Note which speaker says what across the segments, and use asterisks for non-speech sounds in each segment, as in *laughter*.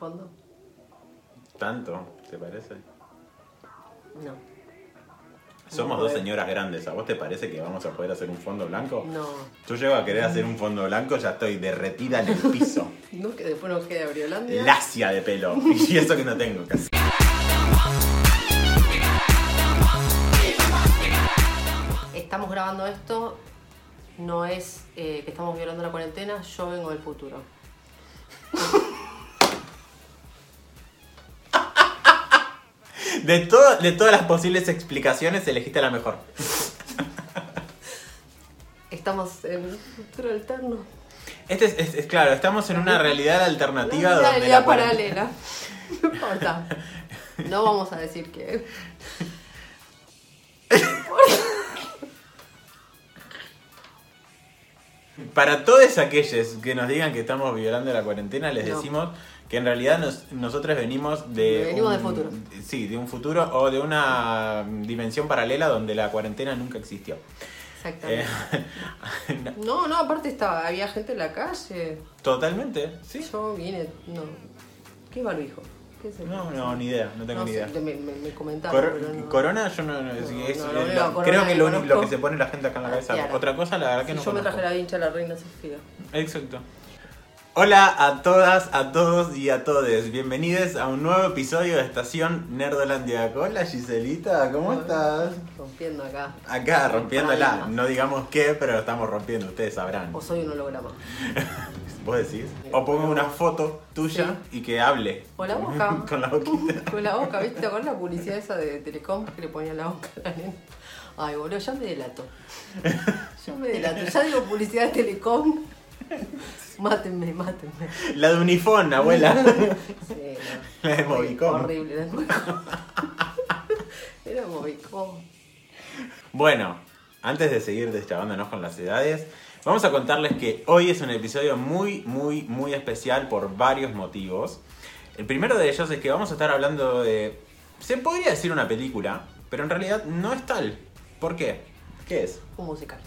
Speaker 1: fondo?
Speaker 2: ¿Tanto? ¿Te parece?
Speaker 1: No.
Speaker 2: Somos
Speaker 1: No,
Speaker 2: dos señoras grandes. ¿A vos te parece que vamos a poder hacer un fondo blanco?
Speaker 1: No.
Speaker 2: Yo llego a querer hacer un fondo blanco, ya estoy derretida en el piso. *laughs*
Speaker 1: No, que después nos quede Abriolandia.
Speaker 2: Lacia de pelo. Y eso que no tengo casi.
Speaker 1: Estamos grabando esto. No es eh, que estamos violando la cuarentena. Yo vengo del futuro.
Speaker 2: De, todo, de todas las posibles explicaciones, elegiste la mejor.
Speaker 1: Estamos en un futuro alterno.
Speaker 2: Este es, es- es claro, estamos en una realidad alternativa
Speaker 1: Una realidad paralela. *laughs* No importa. No vamos a decir que.
Speaker 2: Para todos aquellos que nos digan que estamos violando la cuarentena, les
Speaker 1: No.
Speaker 2: decimos que en realidad nos- nosotros venimos de.
Speaker 1: Venimos
Speaker 2: un-
Speaker 1: del futuro.
Speaker 2: Sí, de un futuro o de una dimensión paralela donde la cuarentena nunca existió.
Speaker 1: Exactamente.
Speaker 2: Eh, no, *laughs*
Speaker 1: No, no, aparte estaba, había gente en la calle.
Speaker 2: totalmente, sí.
Speaker 1: Yo vine. No. ¿Qué barbijo? ¿Qué es el-
Speaker 2: No, no, ni idea, no tengo
Speaker 1: No
Speaker 2: ni idea.
Speaker 1: me, me, me comentaron.
Speaker 2: Cor-
Speaker 1: pero no.
Speaker 2: Corona, yo no. creo que lo, único- lo que se pone la gente acá en la cabeza.
Speaker 1: Claro.
Speaker 2: Otra cosa, la verdad que no.
Speaker 1: yo me traje la vincha de la reina Sofía.
Speaker 2: Exacto. Hola a todas, a todos y a todes. Bienvenidos a un nuevo episodio de Estación Nerdolandia. Hola Giselita, ¿cómo estás?
Speaker 1: Rompiendo acá.
Speaker 2: Acá rompiéndola. No digamos qué, pero lo estamos rompiendo, ustedes sabrán.
Speaker 1: O soy un holograma. *laughs*
Speaker 2: ¿Vos decís? O pongo una foto tuya y que hable.
Speaker 1: O la boca. *laughs*
Speaker 2: Con la boquita. *laughs*
Speaker 1: Con la boca, ¿viste? Con la publicidad esa de Telecom que le ponía la boca a la nena. Ay, boludo, ya me delato. Yo me delato. Ya digo publicidad de Telecom. *laughs* Mátenme, mátenme.
Speaker 2: La de Unifón, abuela. *laughs*
Speaker 1: Sí, no.
Speaker 2: La de Movicom.
Speaker 1: Horrible, la de Movicom. Era Movicom.
Speaker 2: Bueno, antes de seguir deschavándonos con las edades, vamos a contarles que hoy es un episodio muy, muy, muy especial por varios motivos. El primero de ellos es que vamos a estar hablando de... Se podría decir una película, pero en realidad no es tal. ¿Por qué? ¿Qué es?
Speaker 1: Un musical.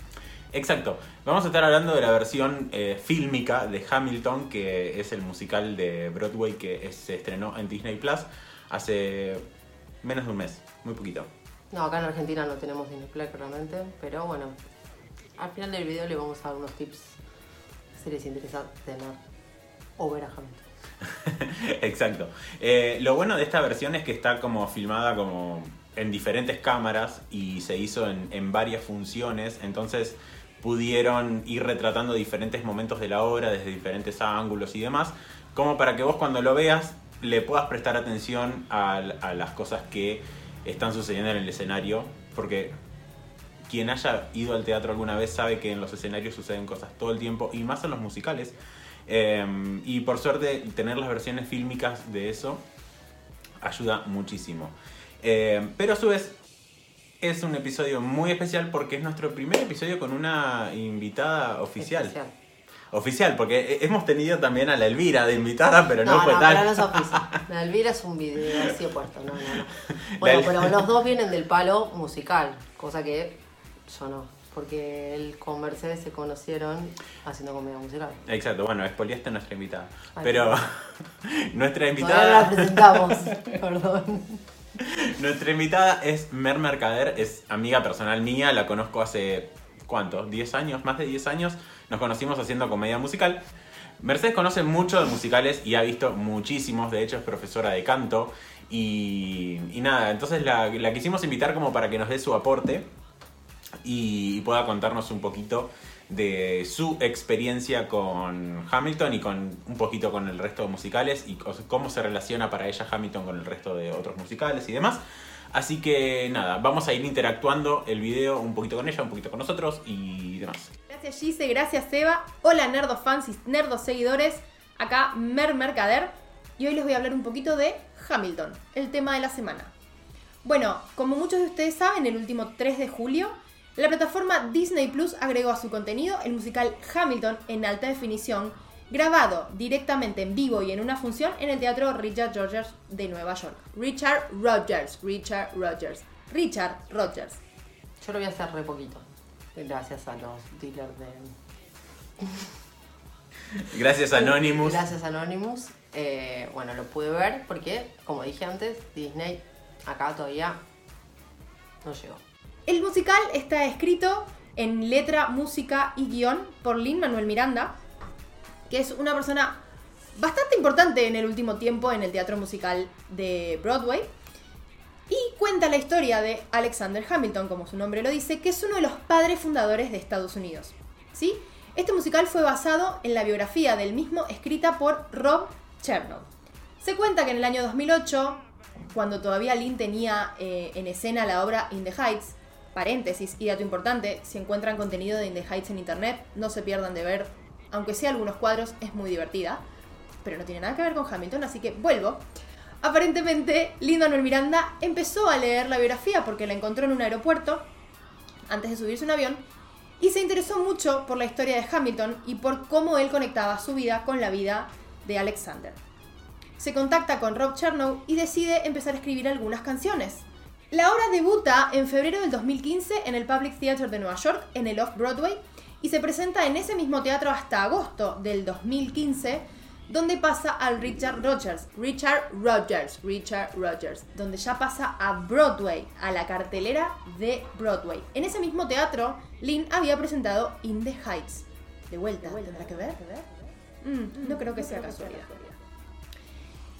Speaker 2: Exacto. Vamos a estar hablando de la versión eh, fílmica de Hamilton, que es el musical de Broadway que es- se estrenó en Disney Plus hace menos de un mes, muy poquito.
Speaker 1: No, acá en Argentina no tenemos Disney Plus realmente, pero bueno, al final del video le vamos a dar unos tips si les interesa tener o ver a Hamilton. *laughs*
Speaker 2: Exacto. Eh, lo bueno de esta versión es que está como filmada como en diferentes cámaras y se hizo en, en varias funciones, entonces pudieron ir retratando diferentes momentos de la obra desde diferentes ángulos y demás, como para que vos cuando lo veas le puedas prestar atención a, las cosas que están sucediendo en el escenario, porque quien haya ido al teatro alguna vez sabe que en los escenarios suceden cosas todo el tiempo y más en los musicales. Eh, y por suerte tener las versiones fílmicas de eso ayuda muchísimo. Eh, pero a su vez es un episodio muy especial porque es nuestro primer episodio con una invitada oficial.
Speaker 1: Especial.
Speaker 2: Oficial, porque hemos tenido también a la Elvira de invitada, pero no,
Speaker 1: No,
Speaker 2: fue
Speaker 1: no,
Speaker 2: tal.
Speaker 1: no es oficial. La Elvira es un video así opuesto, no, no, no. *laughs* Bueno, pero los dos *laughs* vienen del palo musical, cosa que yo no. Porque él con Mercedes se conocieron haciendo comedia musical.
Speaker 2: Exacto, bueno, expoliaste a nuestra invitada.
Speaker 1: Ay,
Speaker 2: Pero *laughs* nuestra
Speaker 1: no la
Speaker 2: invitada,
Speaker 1: presentamos, perdón. *laughs*
Speaker 2: nuestra invitada es Mer Mercader, es amiga personal mía, la conozco hace ¿cuánto? ¿10 años? Más de 10 años. Nos conocimos haciendo comedia musical. Mercedes conoce mucho de musicales y ha visto muchísimos, de hecho es profesora de canto. Y, y nada, entonces la, la quisimos invitar como para que nos dé su aporte y pueda contarnos un poquito de su experiencia con Hamilton y con un poquito con el resto de musicales y cómo se relaciona para ella Hamilton con el resto de otros musicales y demás. Así que nada, vamos a ir interactuando el video un poquito con ella, un poquito con nosotros y demás.
Speaker 3: Gracias Gise, gracias Eva. Hola nerdos fans y nerdos seguidores. Acá Mer Mercader. Y hoy les voy a hablar un poquito de Hamilton, el tema de la semana. Bueno, como muchos de ustedes saben, el último 3 de julio, la plataforma Disney Plus agregó a su contenido el musical Hamilton en alta definición, grabado directamente en vivo y en una función en el Teatro Richard Rogers de Nueva York. Richard Rogers, Richard Rogers, Richard Rogers.
Speaker 1: Yo lo voy a hacer re poquito. Gracias a los dealers de.
Speaker 2: Gracias Anonymous.
Speaker 1: Gracias Anonymous. Eh, bueno, lo pude ver porque, como dije antes, Disney acá todavía no llegó.
Speaker 3: El musical está escrito en letra, música y guion por Lin Manuel Miranda, que es una persona bastante importante en el último tiempo en el teatro musical de Broadway. Y cuenta la historia de Alexander Hamilton, como su nombre lo dice, que es uno de los padres fundadores de Estados Unidos. ¿Sí? Este musical fue basado en la biografía del mismo escrita por Rob Chernow. Se cuenta que en el año 2008, cuando todavía Lynn tenía eh, en escena la obra In the Heights, paréntesis y dato importante, si encuentran contenido de In Heights en internet, no se pierdan de ver, aunque sea algunos cuadros, es muy divertida, pero no tiene nada que ver con Hamilton, así que vuelvo. Aparentemente, Lin Manuel Miranda empezó a leer la biografía porque la encontró en un aeropuerto antes de subirse un avión y se interesó mucho por la historia de Hamilton y por cómo él conectaba su vida con la vida de Alexander. Se contacta con Rob Chernow y decide empezar a escribir algunas canciones. La obra debuta en febrero del 2015 en el Public Theater de Nueva York, en el Off-Broadway, y se presenta en ese mismo teatro hasta agosto del 2015, donde pasa al Richard Rogers, Richard Rogers, Richard Rogers, donde ya pasa a Broadway, a la cartelera de Broadway. En ese mismo teatro, Lynn había presentado In the Heights. De vuelta, ¿tendrá que ver? Mm, no creo que sea casualidad.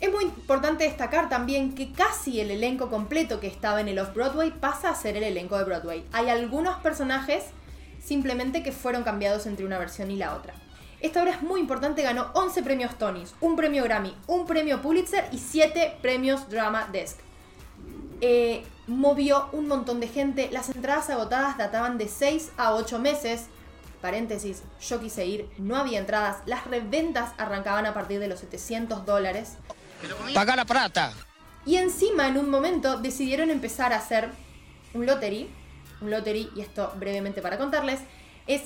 Speaker 3: Es muy importante destacar también que casi el elenco completo que estaba en el Off-Broadway pasa a ser el elenco de Broadway. Hay algunos personajes simplemente que fueron cambiados entre una versión y la otra. Esta obra es muy importante, ganó 11 premios Tonys, un premio Grammy, un premio Pulitzer y 7 premios Drama Desk. Eh, movió un montón de gente, las entradas agotadas databan de 6 a 8 meses. Paréntesis, yo quise ir, no había entradas, las reventas arrancaban a partir de los 700 dólares.
Speaker 4: Paga la plata.
Speaker 3: Y encima, en un momento, decidieron empezar a hacer un lottery. Un lottery, y esto brevemente para contarles, es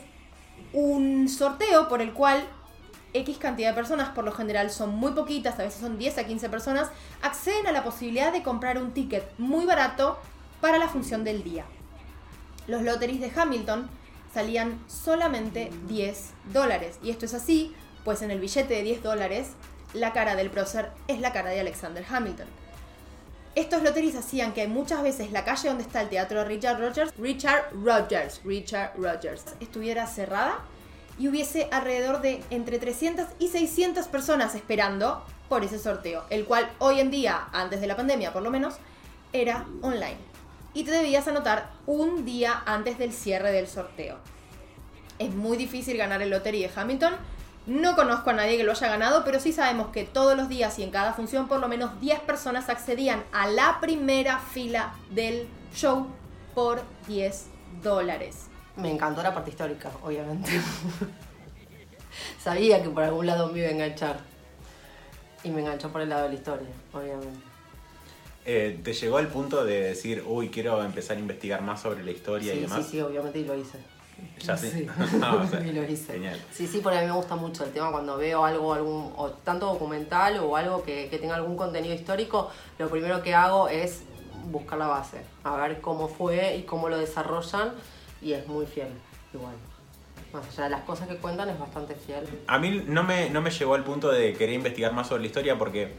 Speaker 3: un sorteo por el cual X cantidad de personas, por lo general son muy poquitas, a veces son 10 a 15 personas, acceden a la posibilidad de comprar un ticket muy barato para la función del día. Los lotteries de Hamilton salían solamente 10 dólares. Y esto es así, pues en el billete de 10 dólares, la cara del prócer es la cara de Alexander Hamilton. Estos loteries hacían que muchas veces la calle donde está el teatro Richard Rogers, Richard Rogers, Richard Rogers, estuviera cerrada y hubiese alrededor de entre 300 y 600 personas esperando por ese sorteo, el cual hoy en día, antes de la pandemia por lo menos, era online. Y te debías anotar un día antes del cierre del sorteo. Es muy difícil ganar el lotería de Hamilton, no conozco a nadie que lo haya ganado, pero sí sabemos que todos los días y en cada función por lo menos 10 personas accedían a la primera fila del show por 10 dólares.
Speaker 1: Me encantó la parte histórica, obviamente. *laughs* Sabía que por algún lado me iba a enganchar. Y me enganchó por el lado de la historia, obviamente.
Speaker 2: Eh, ¿Te llegó al punto de decir, uy, quiero empezar a investigar más sobre la historia y demás?
Speaker 1: sí, sí, obviamente y lo hice.
Speaker 2: Ya sí.
Speaker 1: Sí, *laughs* *laughs*
Speaker 2: Ah, o sea,
Speaker 1: y lo hice.
Speaker 2: Genial.
Speaker 1: Sí, sí, porque a mí me gusta mucho el tema cuando veo algo, algún, o tanto documental o algo que, que tenga algún contenido histórico, lo primero que hago es buscar la base, a ver cómo fue y cómo lo desarrollan, y es muy fiel, igual. Más allá de las cosas que cuentan, es bastante fiel.
Speaker 2: A mí no me, no me llegó al punto de querer investigar más sobre la historia porque,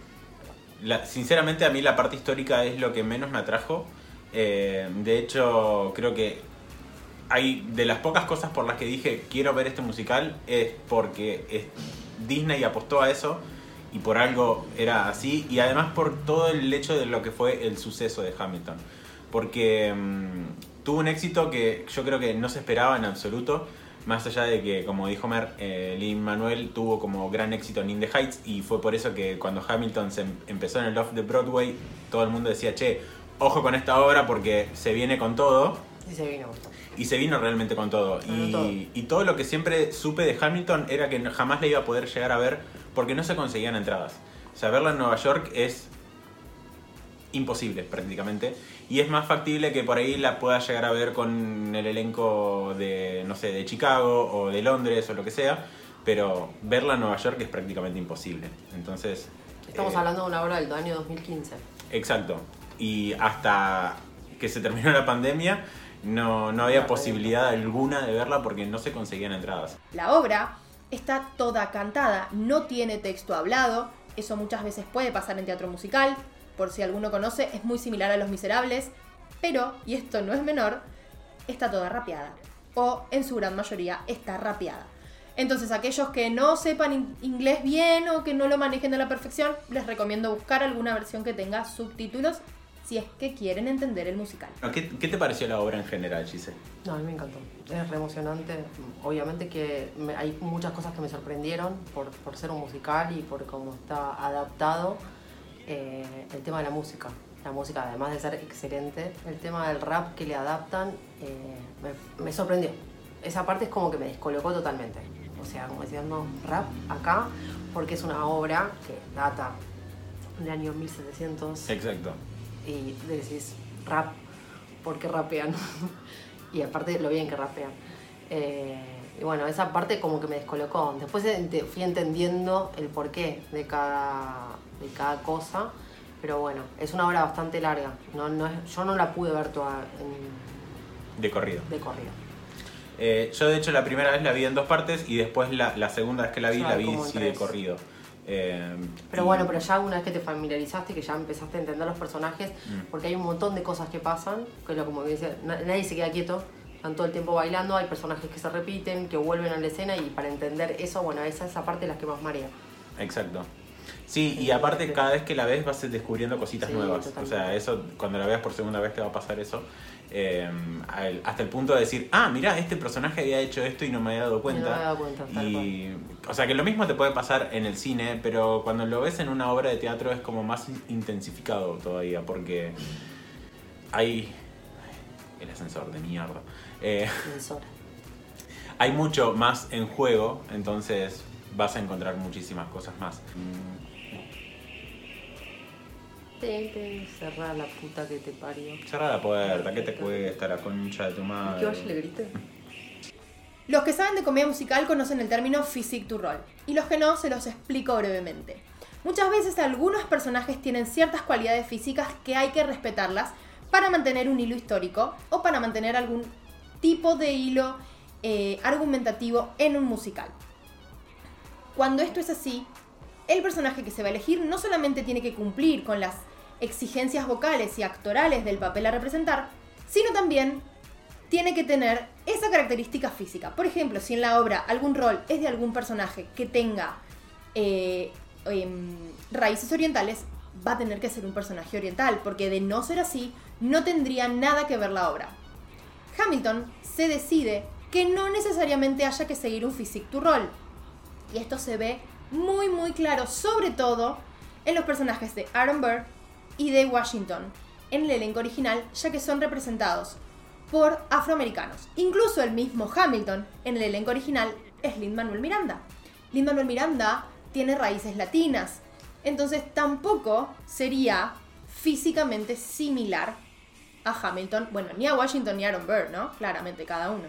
Speaker 2: la- sinceramente, a mí la parte histórica es lo que menos me atrajo. Eh, de hecho, creo que hay de las pocas cosas por las que dije quiero ver este musical es porque Disney apostó a eso y por algo era así y además por todo el hecho de lo que fue el suceso de Hamilton. Porque mm, tuvo un éxito que yo creo que no se esperaba en absoluto. Más allá de que, como dijo Mer, eh, Lin Manuel tuvo como gran éxito en In the Heights y fue por eso que cuando Hamilton se em- empezó en el Off de Broadway, todo el mundo decía, che, ojo con esta obra porque se viene con todo.
Speaker 1: Y se vino.
Speaker 2: Y se vino realmente con todo. Y
Speaker 1: todo.
Speaker 2: y todo lo que siempre supe de Hamilton era que jamás le iba a poder llegar a ver porque no se conseguían entradas. O sea, verla en Nueva York es imposible prácticamente. Y es más factible que por ahí la pueda llegar a ver con el elenco de, no sé, de Chicago o de Londres o lo que sea. Pero verla en Nueva York es prácticamente imposible. Entonces...
Speaker 1: Estamos
Speaker 2: eh,
Speaker 1: hablando de una obra del año 2015.
Speaker 2: Exacto. Y hasta que se terminó la pandemia no, no había posibilidad alguna de verla porque no se conseguían entradas.
Speaker 3: La obra está toda cantada, no tiene texto hablado. Eso muchas veces puede pasar en teatro musical. Por si alguno conoce, es muy similar a Los Miserables. Pero, y esto no es menor, está toda rapeada. O en su gran mayoría está rapeada. Entonces, aquellos que no sepan in- inglés bien o que no lo manejen a la perfección, les recomiendo buscar alguna versión que tenga subtítulos si es que quieren entender el musical.
Speaker 2: ¿Qué, qué te pareció la obra en general, Gise?
Speaker 1: No, a mí me encantó. Es re emocionante. Obviamente que me- hay muchas cosas que me sorprendieron por, por ser un musical y por cómo está adaptado eh, el tema de la música. La música, además de ser excelente, el tema del rap que le adaptan eh, me, me sorprendió. Esa parte es como que me descolocó totalmente. O sea, como diciendo rap acá, porque es una obra que data del año 1700
Speaker 2: Exacto.
Speaker 1: Y decís rap, porque rapean. *laughs* y aparte lo bien que rapean. Eh, y bueno, esa parte como que me descolocó. Después fui entendiendo el porqué de cada, de cada cosa. Pero bueno, es una obra bastante larga. No, no es- yo no la pude ver toda en-
Speaker 2: De corrido.
Speaker 1: de corrido.
Speaker 2: Eh, yo de hecho la primera vez la vi en dos partes y después la, la segunda vez que la vi
Speaker 1: Yo
Speaker 2: la vi sí de corrido. Eh,
Speaker 1: Pero
Speaker 2: y-
Speaker 1: bueno, pero ya una vez que te familiarizaste, que ya empezaste a entender los personajes,
Speaker 2: Mm.
Speaker 1: porque hay un montón de cosas que pasan, que es lo como que dice, na- nadie se queda quieto, están todo el tiempo bailando, hay personajes que se repiten, que vuelven a la escena y para entender eso, bueno, esa es esa parte de las que más marea.
Speaker 2: Exacto. Sí, y aparte cada vez que la ves vas descubriendo cositas
Speaker 1: Sí,
Speaker 2: nuevas. O sea, eso cuando la veas por segunda vez te va a pasar eso. Eh, al- hasta el punto de decir, ah, mira, este personaje había hecho esto y no me había dado cuenta.
Speaker 1: No me había dado cuenta, tal
Speaker 2: y, o sea, que lo mismo te puede pasar en el cine, pero cuando lo ves en una obra de teatro es como más intensificado todavía, porque hay... El ascensor de mierda. Eh, hay mucho más en juego, entonces vas a encontrar muchísimas cosas más. Mm,
Speaker 1: Te, te cerrá la puta que te parió.
Speaker 2: Cerra la puerta, ¿qué te cuesta la concha de tu
Speaker 1: ¿Y
Speaker 2: madre?
Speaker 1: que vaya y le grité?
Speaker 3: Los que saben de comedia musical conocen el término physique to roll, y los que no se los explico brevemente. Muchas veces algunos personajes tienen ciertas cualidades físicas que hay que respetarlas para mantener un hilo histórico o para mantener algún tipo de hilo eh, argumentativo en un musical. Cuando esto es así, el personaje que se va a elegir no solamente tiene que cumplir con las exigencias vocales y actorales del papel a representar, sino también tiene que tener esa característica física. Por ejemplo, si en la obra algún rol es de algún personaje que tenga eh, em, raíces orientales, va a tener que ser un personaje oriental, porque de no ser así, no tendría nada que ver la obra. Hamilton se decide que no necesariamente haya que seguir un physique to role. Y esto se ve muy muy claro, sobre todo en los personajes de Aaron Burr y de Washington en el elenco original, ya que son representados por afroamericanos. Incluso el mismo Hamilton en el elenco original es Lin Manuel Miranda. Lin Manuel Miranda tiene raíces latinas, entonces tampoco sería físicamente similar a Hamilton, bueno, ni a Washington ni a Aaron Burr, ¿no? Claramente cada uno.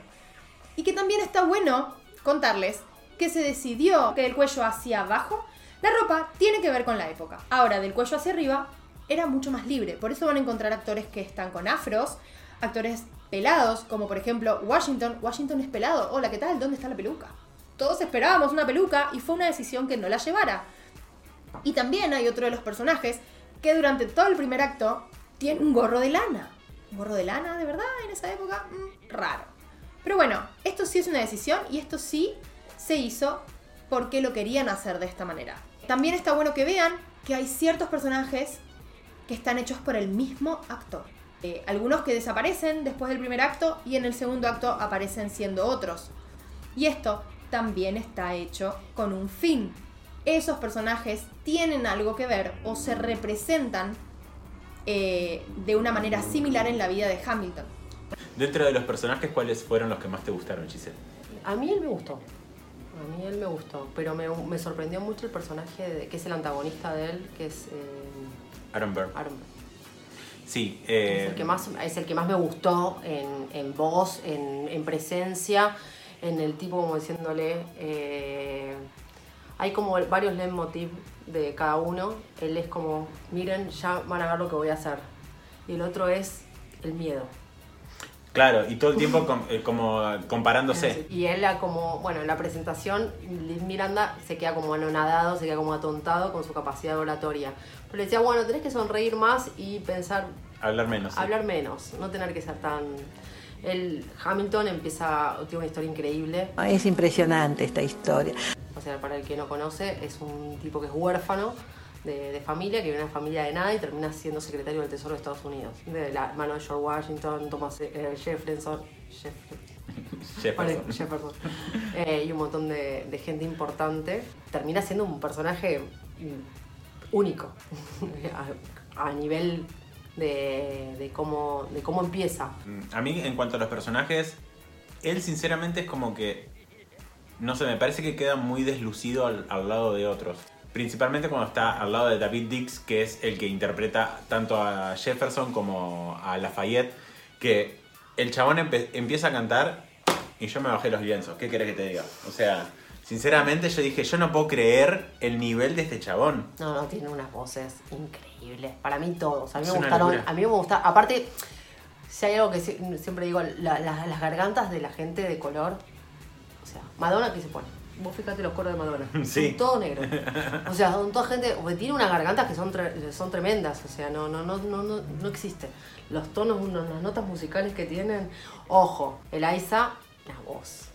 Speaker 3: Y que también está bueno contarles que se decidió que del cuello hacia abajo la ropa tiene que ver con la época. Ahora, del cuello hacia arriba era mucho más libre. Por eso van a encontrar actores que están con afros, actores pelados, como por ejemplo Washington. Washington es pelado. Hola, ¿qué tal? ¿Dónde está la peluca? Todos esperábamos una peluca y fue una decisión que no la llevara. Y también hay otro de los personajes que durante todo el primer acto tiene un gorro de lana. ¿Un gorro de lana, de verdad, en esa época? Mm, raro. Pero bueno, esto sí es una decisión y esto sí se hizo porque lo querían hacer de esta manera. También está bueno que vean que hay ciertos personajes que están hechos por el mismo actor. Eh, algunos que desaparecen después del primer acto y en el segundo acto aparecen siendo otros. Y esto también está hecho con un fin. Esos personajes tienen algo que ver o se representan eh, de una manera similar en la vida de Hamilton.
Speaker 2: Dentro de los personajes, ¿cuáles fueron los que más te gustaron, Giselle?
Speaker 1: A mí él me gustó. A mí él me gustó. Pero me, me sorprendió mucho el personaje de- que es el antagonista de él, que es eh,
Speaker 2: Aaron Burr.
Speaker 1: Aaron Burr.
Speaker 2: Sí, eh,
Speaker 1: Es el que más, es el que más me gustó en, en voz, en, en presencia, en el tipo como diciéndole. eh, hay como varios leitmotiv de cada uno. Él es como, miren, ya van a ver lo que voy a hacer. Y el otro es el miedo.
Speaker 2: Claro, y todo el tiempo *laughs* com- eh, como comparándose.
Speaker 1: Y él, como, bueno, en la presentación, Liz Miranda se queda como anonadado, se queda como atontado con su capacidad oratoria. Pero le decía, bueno, tenés que sonreír más y pensar,
Speaker 2: Hablar menos. sí.
Speaker 1: hablar menos, no tener que ser tan... El Hamilton empieza, tiene una historia increíble.
Speaker 5: Es impresionante esta historia.
Speaker 1: O sea, para el que no conoce, es un tipo que es huérfano de, de familia, que viene de una familia de nada y termina siendo secretario del Tesoro de Estados Unidos. De la mano de George Washington, Thomas eh, Jefferson, Jeff-
Speaker 2: Jefferson.
Speaker 1: Jefferson. Eh, y un montón de, de gente importante. Termina siendo un personaje único *laughs* a, nivel de, cómo, de cómo empieza.
Speaker 2: Mm, A mí, en cuanto a los personajes, él sinceramente es como que. No sé, me parece que queda muy deslucido al, al lado de otros. Principalmente cuando está al lado de David Dix, que es el que interpreta tanto a Jefferson como a Lafayette. Que el chabón empieza a cantar y yo me bajé los lienzos. ¿Qué querés que te diga? O sea, sinceramente yo dije, yo no puedo creer el nivel de este chabón.
Speaker 1: No, no, tiene unas voces increíbles. Para mí todos. A mí
Speaker 2: Es
Speaker 1: me
Speaker 2: una
Speaker 1: gustaron.
Speaker 2: locura.
Speaker 1: A mí me gusta. Aparte, si hay algo que si- siempre digo, la- la- las gargantas de la gente de color. O sea, Madonna, ¿qué se pone? Vos fíjate los coros de Madonna. *laughs*
Speaker 2: Sí.
Speaker 1: Son todo negro. *laughs* O sea, son toda gente. Tiene unas gargantas que son, tre- son tremendas. O sea, no, no, no, no, no, no existe. Los tonos, uno- las notas musicales que tienen. Ojo, Eliza, la voz.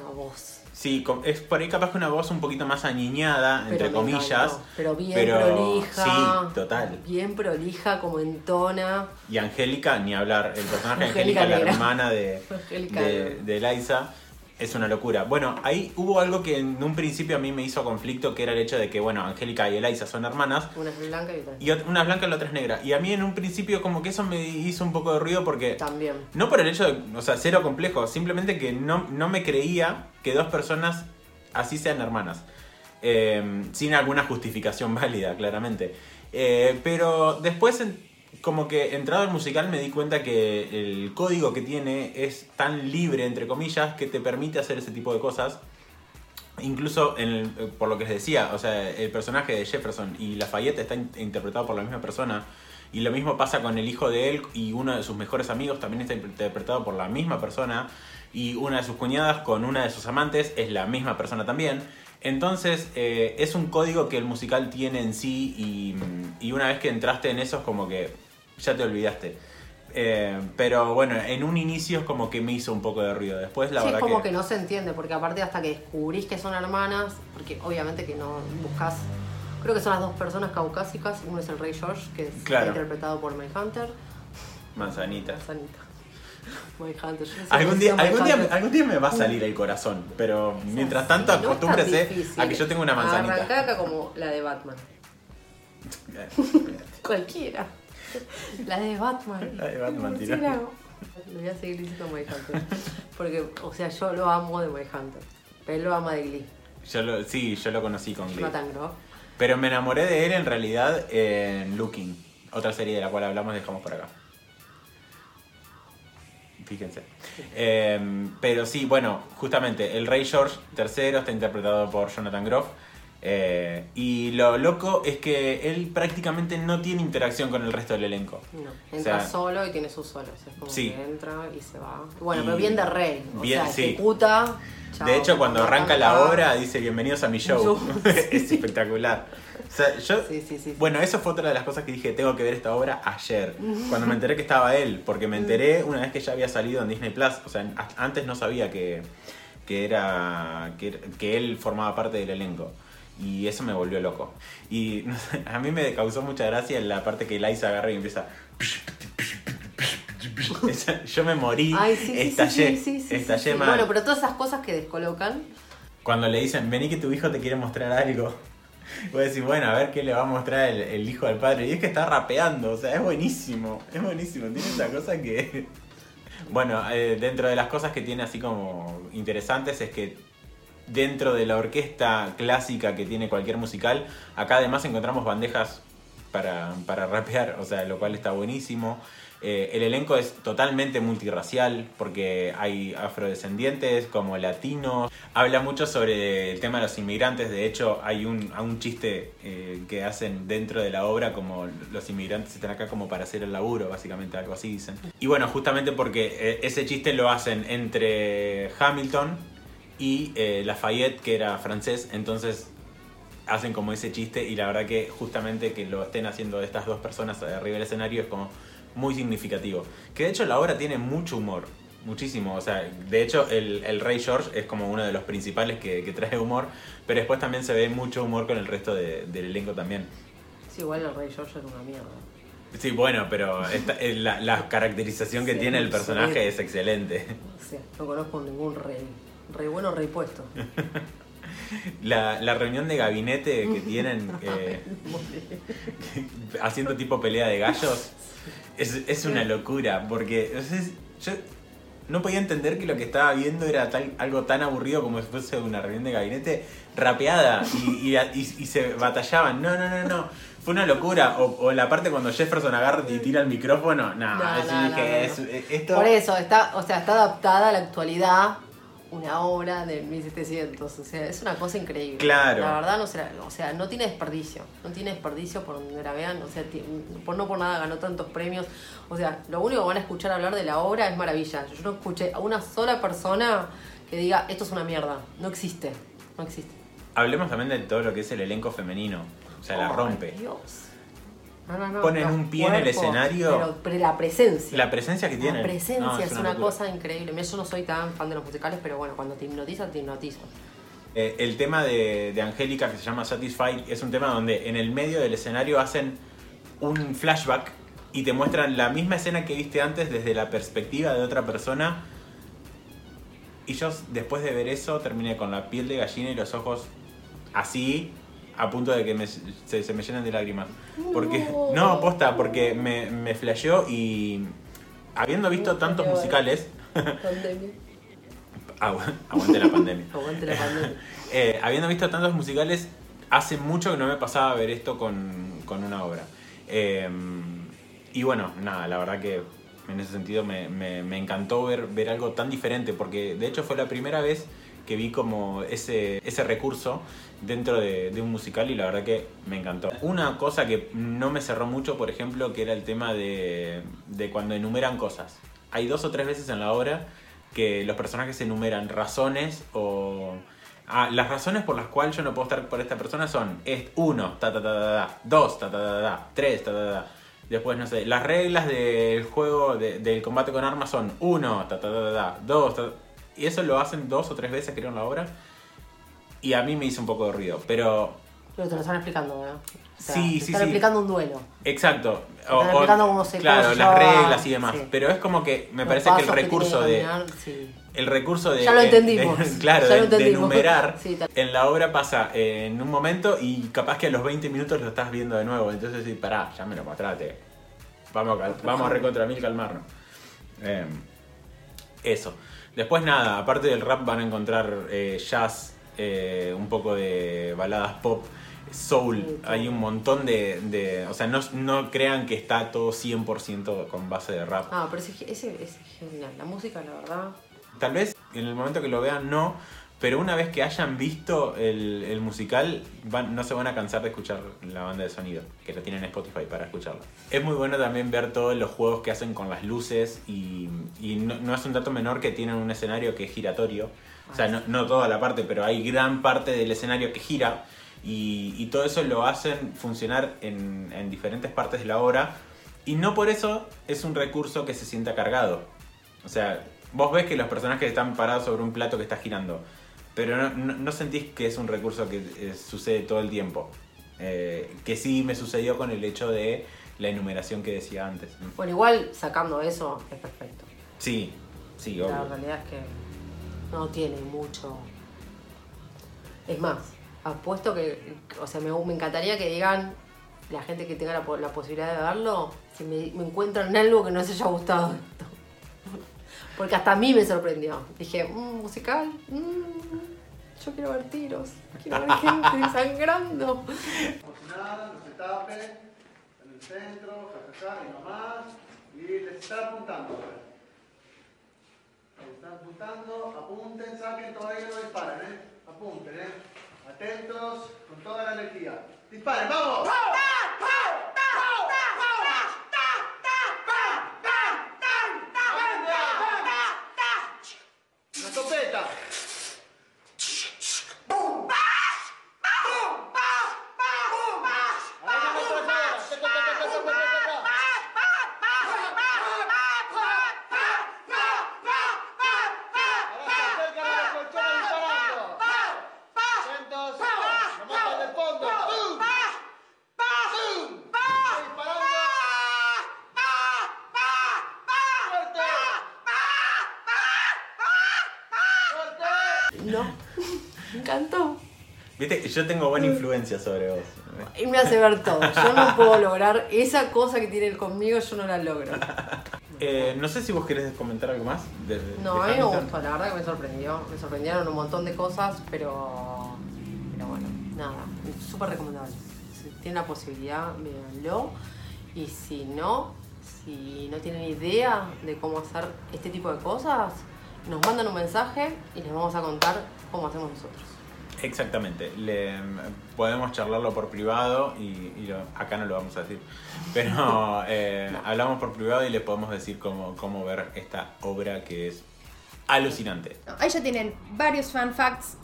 Speaker 1: Voz.
Speaker 2: Sí, es por ahí capaz que una voz un poquito más aniñada,
Speaker 1: Pero
Speaker 2: entre comillas.
Speaker 1: encantó. Pero bien
Speaker 2: pero-
Speaker 1: prolija.
Speaker 2: Sí, total.
Speaker 1: Bien prolija, como entona.
Speaker 2: Y Angélica, ni hablar. El personaje de
Speaker 1: Angélica
Speaker 2: la hermana de, *laughs* de, de Liza, es una locura. Bueno, ahí hubo algo que en un principio a mí me hizo conflicto, que era el hecho de que, bueno, Angélica y Eliza son hermanas.
Speaker 1: Una es blanca y otra.
Speaker 2: Y una es blanca y la otra es negra. Y a mí en un principio como que eso me hizo un poco de ruido porque...
Speaker 1: También.
Speaker 2: No por el hecho de, o sea, cero complejo, simplemente que no, no me creía que dos personas así sean hermanas. Eh, sin alguna justificación *laughs* válida, claramente. Eh, pero después, en- como que entrado al musical, me di cuenta que el código que tiene es tan libre, entre comillas, que te permite hacer ese tipo de cosas. Incluso eh, por lo que les decía, o sea, el personaje de Jefferson y Lafayette está in- interpretado por la misma persona. Y lo mismo pasa con el hijo de él y uno de sus mejores amigos también está interpretado por la misma persona. Y una de sus cuñadas con una de sus amantes es la misma persona también. Entonces eh, es un código que el musical tiene en sí y, y una vez que entraste en eso es como que ya te olvidaste. Eh, pero bueno, en un inicio es como que me hizo un poco de ruido. Después la
Speaker 1: sí, es
Speaker 2: verdad
Speaker 1: como que... no se entiende, porque aparte hasta que descubrís que son hermanas, porque obviamente que no buscas. Creo que son las dos personas caucásicas. Uno es el Rey George, que es
Speaker 2: Claro.
Speaker 1: interpretado por May Hunter.
Speaker 2: Manzanita.
Speaker 1: May Hunter.
Speaker 2: Algún día, algún, día, algún día me va a salir el corazón, pero mientras tanto
Speaker 1: Sí, no es tan
Speaker 2: acostúmbrese a que yo tenga una manzanita.
Speaker 1: Arrancá acá como la de Batman. *laughs* *laughs* Cualquiera. *laughs* La de Batman.
Speaker 2: La de Batman,
Speaker 1: hago. Le voy a seguir diciendo My Hunter. Porque, o sea, yo lo amo de My Hunter. Pero él lo ama de Glee.
Speaker 2: Yo lo, sí, yo lo conocí con Glee.
Speaker 1: Jonathan Groff.
Speaker 2: Pero me enamoré de él en realidad en Looking, otra serie de la cual hablamos, dejamos por acá. Fíjense. Eh, pero sí, bueno, justamente el Rey George III está interpretado por Jonathan Groff. Eh, y lo loco es que él prácticamente no tiene interacción con el resto del elenco.
Speaker 1: No,
Speaker 2: O
Speaker 1: entra
Speaker 2: sea,
Speaker 1: solo y tiene sus solos. Es como
Speaker 2: Sí.
Speaker 1: que entra y se va. Bueno,
Speaker 2: Y-
Speaker 1: pero bien de rey. O
Speaker 2: bien,
Speaker 1: sea,
Speaker 2: sí.
Speaker 1: ejecuta. chao,
Speaker 2: de hecho, cuando arranca la obra, dice bienvenidos a mi show. *laughs* Es espectacular. O sea, yo,
Speaker 1: Sí, sí, sí.
Speaker 2: Bueno, eso fue otra de las cosas que dije, tengo que ver esta obra ayer, *laughs* cuando me enteré que estaba él, porque me enteré una vez que ya había salido en Disney Plus, o sea, antes no sabía que, que era que, que él formaba parte del elenco. Y eso me volvió loco. Y no *laughs* sé, a mí me causó mucha gracia la parte que Liza agarra y empieza... Yo me morí,
Speaker 1: Ay, sí,
Speaker 2: estallé,
Speaker 1: sí, sí, sí,
Speaker 2: estallé mal.
Speaker 1: Bueno, pero todas esas cosas que descolocan.
Speaker 2: Cuando le dicen, vení que tu hijo te quiere mostrar algo. Voy a decir, bueno, a ver qué le va a mostrar el, el hijo al padre. Y es que está rapeando, o sea, es buenísimo. Es buenísimo. Tiene esa cosa que. *laughs* Bueno, eh, dentro de las cosas que tiene así como interesantes es que dentro de la orquesta clásica que tiene cualquier musical, acá además encontramos bandejas para, para rapear, o sea, lo cual está buenísimo. Eh, el elenco es totalmente multirracial porque hay afrodescendientes como latinos. Habla mucho sobre el tema de los inmigrantes. De hecho, hay un, chiste eh, que hacen dentro de la obra como los inmigrantes están acá como para hacer el laburo, básicamente algo así dicen. Y bueno, justamente porque eh, ese chiste lo hacen entre Hamilton y eh, Lafayette, que era francés. Entonces hacen como ese chiste y la verdad que justamente que lo estén haciendo estas dos personas arriba del escenario es como muy significativo. Que de hecho la obra tiene mucho humor, muchísimo. O sea, de hecho el, el Rey George es como uno de los principales que, que trae humor, pero después también se ve mucho humor con el resto de- del elenco también.
Speaker 1: Sí, igual el Rey George era una mierda.
Speaker 2: Sí, bueno, pero esta- eh, la, la caracterización que
Speaker 1: Sí,
Speaker 2: tiene el
Speaker 1: sí.
Speaker 2: personaje es excelente.
Speaker 1: O sea, no conozco ningún rey. Rey bueno, rey puesto. *laughs*
Speaker 2: La, la reunión de gabinete que *laughs* tienen eh, *laughs* haciendo tipo pelea de gallos es, es una locura porque es- yo no podía entender que lo que estaba viendo era tal, algo tan aburrido como si fuese una reunión de gabinete rapeada y, y- y- y se batallaban. No, no, no, no. Fue una locura. O, o la parte cuando Jefferson agarra y tira el micrófono. No,
Speaker 1: No,
Speaker 2: eso
Speaker 1: no,
Speaker 2: dije,
Speaker 1: no, no.
Speaker 2: es- esto...
Speaker 1: Por eso, está, o sea, está adaptada a la actualidad una obra del 1700. O sea, es una cosa increíble.
Speaker 2: Claro.
Speaker 1: La verdad, no será, o sea, no tiene desperdicio. No tiene desperdicio por donde la vean. O sea, por no por nada ganó tantos premios. O sea, lo único que van a escuchar hablar de la obra es maravilla. Yo no escuché a una sola persona que diga, esto es una mierda. No existe. No existe.
Speaker 2: Hablemos también de todo lo que es el elenco femenino. O sea, la rompe.
Speaker 1: Dios. No, no, no,
Speaker 2: Ponen un pie en el escenario.
Speaker 1: Pero, pero la presencia.
Speaker 2: La presencia que tienen.
Speaker 1: La presencia
Speaker 2: No,
Speaker 1: es, una,
Speaker 2: locura.
Speaker 1: cosa increíble. Yo no soy tan fan de los musicales, pero bueno, cuando te hipnotizan, te hipnotizan.
Speaker 2: Eh, el tema de, de Angélica que se llama Satisfied es un tema donde en el medio del escenario hacen un flashback y te muestran la misma escena que viste antes desde la perspectiva de otra persona. Y yo después de ver eso terminé con la piel de gallina y los ojos así a punto de que me- se, se me llenen de lágrimas. Porque, no, posta, porque me, me flasheó y habiendo visto tantos musicales,
Speaker 1: Pandemia. *laughs*
Speaker 2: agu- aguante la pandemia.
Speaker 1: Aguante la pandemia. *laughs*
Speaker 2: Eh, habiendo visto tantos musicales, hace mucho que no me pasaba ver esto con, con una obra. Eh, y bueno, nada, la verdad que en ese sentido me, me- me encantó ver, ver algo tan diferente, porque de hecho fue la primera vez que vi como ese, ese recurso dentro de, un musical y la verdad que me encantó. Una cosa que no me cerró mucho, por ejemplo, que era el tema de, de cuando enumeran cosas. Hay dos o tres veces en la obra que los personajes enumeran razones o... Ah, las razones por las cuales yo no puedo estar por esta persona son es uno, ta ta ta ta, dos, ta ta ta ta, tres, ta ta ta. Después, no sé, las reglas del juego, de- del combate con armas son uno, ta ta ta ta, dos, y eso lo hacen dos o tres veces, creo, en la obra. Y a mí me hizo un poco de ruido, pero
Speaker 1: Pero te lo están explicando, ¿verdad? O sea,
Speaker 2: Sí,
Speaker 1: te
Speaker 2: sí,
Speaker 1: están
Speaker 2: sí.
Speaker 1: explicando un duelo.
Speaker 2: Exacto.
Speaker 1: Están explicando cómo se-
Speaker 2: claro, las reglas y demás.
Speaker 1: sí.
Speaker 2: Pero es como que me
Speaker 1: Los
Speaker 2: parece que el recurso
Speaker 1: que
Speaker 2: de.
Speaker 1: caminar, sí.
Speaker 2: El recurso de.
Speaker 1: Ya lo
Speaker 2: de-
Speaker 1: entendimos,
Speaker 2: de- claro, *laughs*
Speaker 1: ya
Speaker 2: de,
Speaker 1: lo
Speaker 2: de
Speaker 1: entendimos.
Speaker 2: enumerar.
Speaker 1: Sí, tal-
Speaker 2: en la obra pasa eh, en un momento y capaz que a los 20 minutos lo estás viendo de nuevo. Entonces, sí, pará, ya me lo mostraste. Vamos, a vamos a recontra mil calmarnos. Eh, eso. Después nada, aparte del rap van a encontrar eh, jazz, eh, un poco de baladas pop, soul. Hay un montón de... de- o sea, no, no crean que está todo 100% con base de rap.
Speaker 1: Ah, pero ese, ese es genial. La música, la verdad.
Speaker 2: Tal vez en el momento que lo vean no, pero una vez que hayan visto el, el musical van- no se van a cansar de escuchar la banda de sonido, que la tienen en Spotify para escucharla. Es muy bueno también ver todos los juegos que hacen con las luces y, y no, no es un dato menor que tienen un escenario que es giratorio. O sea, no, no toda la parte, pero hay gran parte del escenario que gira y, y todo eso lo hacen funcionar en, en diferentes partes de la obra y no por eso es un recurso que se sienta cargado. O sea, vos ves que los personajes están parados sobre un plato que está girando, pero no, no- no sentís que es un recurso que eh, sucede todo el tiempo. Eh, que sí me sucedió con el hecho de la enumeración que decía antes.
Speaker 1: Bueno, igual sacando eso es perfecto.
Speaker 2: Sí, sí,
Speaker 1: La
Speaker 2: obvio.
Speaker 1: realidad es que no tiene mucho. Es más, apuesto que, o sea, me, me encantaría que digan la gente que tenga la, la posibilidad de verlo, si me, me encuentran algo que no les haya gustado. Porque hasta a mí me sorprendió. Dije, "Mm, musical, Mm, yo quiero ver tiros, quiero ver gente *laughs* desangrando.
Speaker 6: Como si nada, no se tape, en el centro, jajaja, y no más. Y les están apuntando. Les están apuntando, apunten, saquen, todavía no disparen, ¿eh? Apunten, ¿eh? Atentos, con toda la energía. ¡Disparen, vamos! ¡Una escopeta! Ahora no me atrás, taca, taca, taca, taca, taca. Ahora se acercan a la colchona disparando. Atentos. No matan del fondo. ¡Pum! ¡Pum! Está disparando. ¡Fuerte! ¡Fuerte!
Speaker 1: No. Me encantó.
Speaker 2: Viste, yo tengo buena influencia sobre vos.
Speaker 1: Y me hace ver todo. Yo no puedo lograr esa cosa que tiene él conmigo, yo no la logro. *laughs*
Speaker 2: Eh, no sé si vos querés comentar algo más. de- de
Speaker 1: No, a mí me gustó, la verdad que me sorprendió. Me sorprendieron un montón de cosas, pero. Pero bueno, nada, súper recomendable. Si tienen la posibilidad, véanlo. Y si no, si no tienen idea de cómo hacer este tipo de cosas, nos mandan un mensaje y les vamos a contar cómo hacemos nosotros.
Speaker 2: Exactamente. Le, podemos charlarlo por privado y, y lo- acá no lo vamos a decir. Pero *laughs* eh, hablamos por privado y les podemos decir cómo, cómo ver esta obra que es alucinante.
Speaker 3: Ahí ya tienen varios fan facts,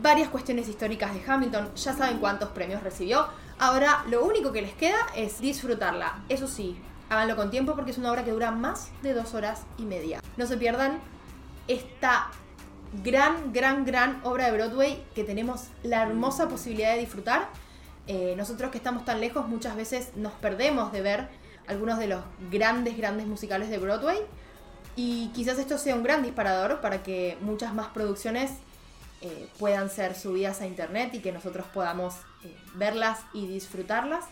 Speaker 3: varias cuestiones históricas de Hamilton, ya saben cuántos premios recibió. Ahora lo único que les queda es disfrutarla. Eso sí, háganlo con tiempo porque es una obra que dura más de dos horas y media. No se pierdan esta gran, gran, gran obra de Broadway que tenemos la hermosa posibilidad de disfrutar. Eh, nosotros que estamos tan lejos muchas veces nos perdemos de ver algunos de los grandes, grandes musicales de Broadway. Y quizás esto sea un gran disparador para que muchas más producciones eh, puedan ser subidas a internet y que nosotros podamos eh, verlas y disfrutarlas.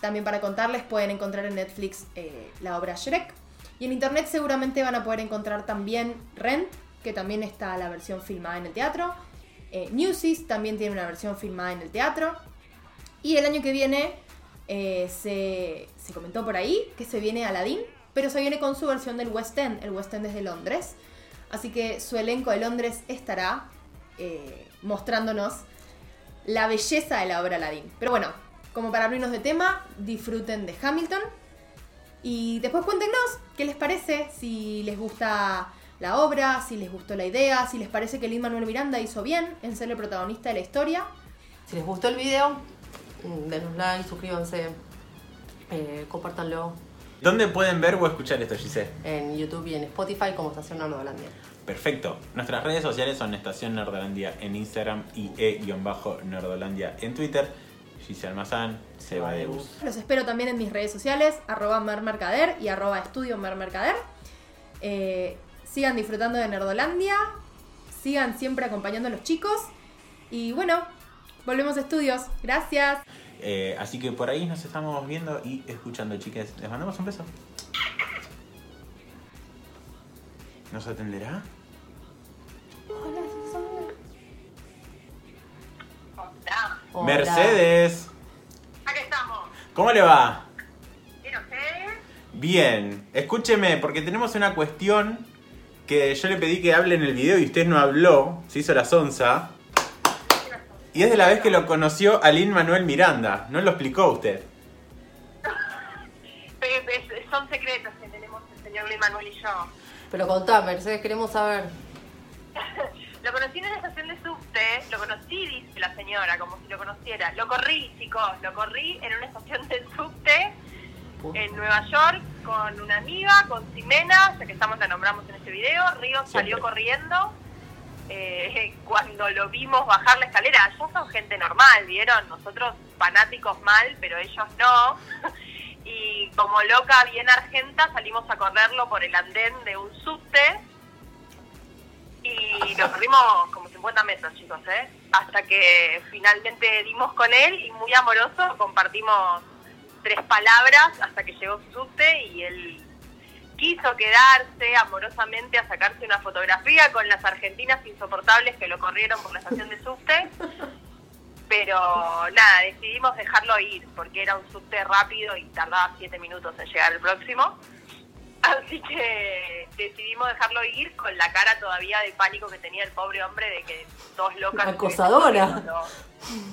Speaker 3: También para contarles pueden encontrar en Netflix la obra Shrek. Y en internet seguramente van a poder encontrar también Rent, que también está la versión filmada en el teatro. Eh, Newsies también tiene una versión filmada en el teatro. Y el año que viene eh, se, se comentó por ahí que se viene Aladdin, pero se viene con su versión del West End. El West End es Londres. Así que su elenco de Londres estará eh, mostrándonos la belleza de la obra Aladdin. Pero bueno, como para abrirnos de tema, disfruten de Hamilton. Y después cuéntenos qué les parece, si les gusta la obra, si les gustó la idea, si les parece que Lin Manuel Miranda hizo bien en ser el protagonista de la historia.
Speaker 1: Si les gustó el video, mm, denos like, suscríbanse, eh, compártanlo
Speaker 2: ¿Dónde pueden ver o escuchar esto, Giselle?
Speaker 1: en YouTube y en Spotify como Estación Nerdolandia.
Speaker 2: Perfecto. Nuestras redes sociales son Estación Nerdolandia en Instagram y e-nerdolandia en Twitter. Giselle Mazán, Seba Deus.
Speaker 3: Los espero también en mis redes sociales, arroba mermercader y arroba estudio mermercader. Eh, sigan disfrutando de Nerdolandia, sigan siempre acompañando a los chicos. Y bueno, volvemos a estudios. Gracias.
Speaker 2: Eh, así que por ahí nos estamos viendo y escuchando, chiques. Les mandamos un beso. ¿Nos atenderá?
Speaker 1: Hola.
Speaker 2: Mercedes,
Speaker 7: Aquí estamos.
Speaker 2: ¿cómo le va?
Speaker 7: ¿Bien ustedes?
Speaker 2: Bien, escúcheme, porque tenemos una cuestión que yo le pedí que hable en el video y usted no habló, se hizo la sonza. Y es de la vez que lo conoció a Lin Manuel Miranda, no lo explicó usted.
Speaker 7: Son secretos que tenemos el señor Luis Manuel y yo.
Speaker 1: Pero contá, Mercedes, queremos saber. *laughs*
Speaker 7: Lo conocí en una estación de subte, lo conocí, dice la señora, como si lo conociera. Lo corrí, chicos, lo corrí en una estación de subte en Nueva York con una amiga, con Ximena, ya que estamos la nombramos en este video. Río salió corriendo. eh, *laughs* cuando lo vimos bajar la escalera, ellos son gente normal, ¿vieron? Nosotros fanáticos mal, pero ellos no. *laughs* Y como loca, bien argenta, salimos a correrlo por el andén de un subte y *laughs* lo corrimos como 50 metros, chicos, ¿eh? Hasta que finalmente dimos con él y muy amoroso compartimos tres palabras hasta que llegó su subte y él quiso quedarse amorosamente a sacarse una fotografía con las argentinas insoportables que lo corrieron por la estación de subte. Pero nada, decidimos dejarlo ir porque era un subte rápido y tardaba 7 minutos en llegar al próximo. Así que decidimos dejarlo ir con la cara todavía de pánico que tenía el pobre hombre de que dos locas...
Speaker 1: Acosadora.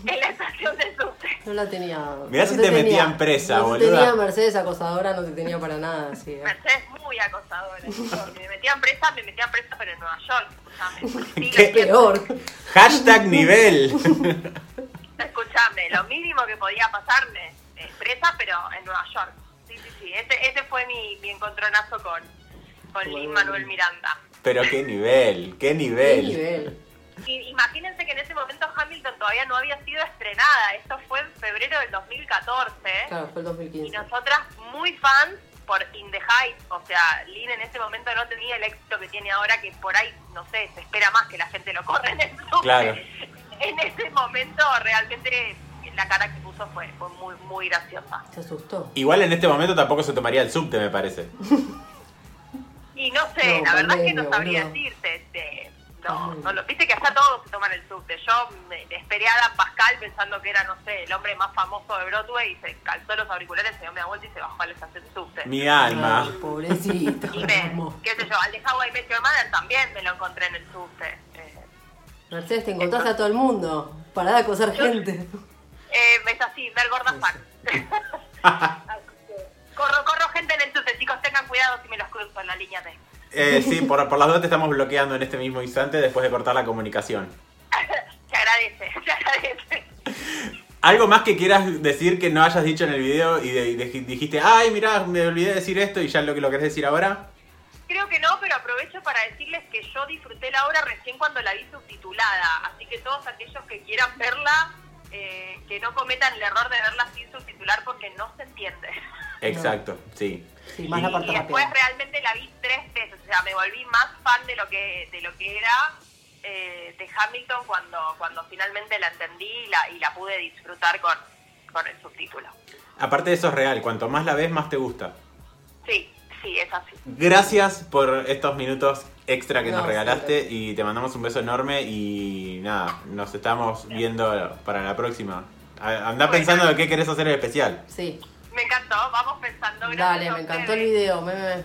Speaker 7: En la estación de subte.
Speaker 1: No la tenía.
Speaker 2: Mirá
Speaker 1: no
Speaker 2: si te
Speaker 1: tenía.
Speaker 2: metían presa,
Speaker 1: no te
Speaker 2: boluda.
Speaker 1: tenía Mercedes acosadora, no te tenía para nada. Sí, eh.
Speaker 7: Mercedes muy acosadora. *laughs* Me metían presa, me metían presa, pero en Nueva York. Escuchame.
Speaker 2: ¿Qué?
Speaker 1: Peor.
Speaker 2: Hashtag nivel. *laughs*
Speaker 7: Escuchame, lo mínimo que podía pasarme, eh, presa, pero en Nueva York. Sí, sí, sí. Ese, ese fue mi, mi encontronazo con, con Lin Manuel Miranda.
Speaker 2: Pero qué nivel, qué
Speaker 1: ¿Qué
Speaker 2: nivel.
Speaker 7: Y imagínense que en ese momento Hamilton todavía no había sido estrenada. Esto fue en febrero del 2014.
Speaker 1: Claro, fue el
Speaker 7: Y
Speaker 1: 2015.
Speaker 7: nosotras muy fans por In the Heights, o sea, Lin en ese momento no tenía el éxito que tiene ahora, que por ahí, no sé, se espera más que la gente lo corre en el subte.
Speaker 2: Claro. *laughs*
Speaker 7: En ese momento realmente la cara que puso fue, fue muy, muy graciosa.
Speaker 1: Se asustó.
Speaker 2: Igual en este momento tampoco se tomaría el subte, me parece.
Speaker 7: Y no sé,
Speaker 1: No,
Speaker 7: la verdad es que no sabría decirte. este, no, no lo, viste que hasta todos se toman el subte. Yo me, esperé a Adam Pascal pensando que era, no sé, el hombre más famoso de Broadway y se calzó los auriculares, se dio media vuelta y se bajó a la estación de subte.
Speaker 2: Mi alma.
Speaker 1: Ay, pobrecito.
Speaker 7: Y me, qué sé yo, al de How I Met Your Mother también me lo encontré en el subte. Eh,
Speaker 1: Mercedes, te encontraste a todo el mundo. Pará de acosar gente.
Speaker 7: eh, es así, ver gorda fan. *laughs* *laughs* Corro, corro gente en el subte, chicos, tengan cuidado si me los cruzo en la línea D.
Speaker 2: Eh, sí, por, por las dudas te estamos bloqueando en este mismo instante después de cortar la comunicación. *laughs*
Speaker 7: Se agradece, *laughs* se agradece.
Speaker 2: ¿Algo más que quieras decir que no hayas dicho en el video y, de- y de- dijiste, ay, mirá, me olvidé de decir esto y ya lo que lo querés decir ahora?
Speaker 7: Creo que no, pero aprovecho para decirles que yo disfruté la obra recién cuando la vi subtitulada, así que todos aquellos que quieran verla, eh, que no cometan el error de verla sin subtitular porque no se entiende.
Speaker 2: Exacto, sí.
Speaker 1: Sí, más la
Speaker 7: Y
Speaker 1: parte
Speaker 7: después
Speaker 1: rápida.
Speaker 7: realmente la vi tres veces, o sea, me volví más fan de lo que de lo que era eh, de Hamilton cuando cuando finalmente la entendí y la, y la pude disfrutar con, con el subtítulo.
Speaker 2: Aparte de eso es real, cuanto más la ves, más te gusta.
Speaker 7: Sí, sí, es así.
Speaker 2: Gracias por estos minutos extra que
Speaker 1: No,
Speaker 2: nos regalaste
Speaker 1: siempre.
Speaker 2: y te mandamos un beso enorme y nada, nos estamos viendo para la próxima. A- Anda
Speaker 7: Bueno.
Speaker 2: pensando de qué querés hacer el especial.
Speaker 1: Sí.
Speaker 7: Me encantó, vamos pensando. gracias
Speaker 1: Dale, me encantó el video. meme.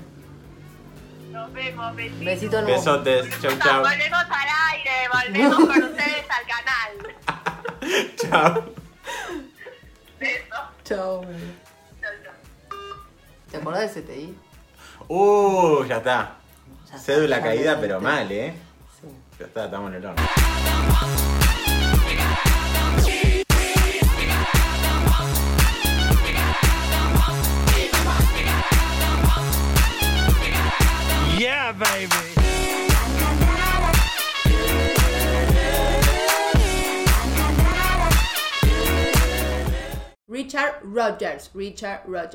Speaker 7: Nos vemos, besitos.
Speaker 1: Besito nuevo.
Speaker 2: Besotes, chau chau.
Speaker 7: Volvemos al aire, volvemos con ustedes al canal. *laughs*
Speaker 2: Chau.
Speaker 7: Besos.
Speaker 1: Chao. meme.
Speaker 7: Chau, chau.
Speaker 1: ¿Te acordás de CTI?
Speaker 2: Uh, ya está.
Speaker 1: Ya
Speaker 2: Cédula
Speaker 1: ya
Speaker 2: caída, pero mal, ¿eh?
Speaker 1: Sí.
Speaker 2: Ya está, estamos en el horno.
Speaker 4: Yeah, baby.
Speaker 3: Richard Rogers. Richard Rogers.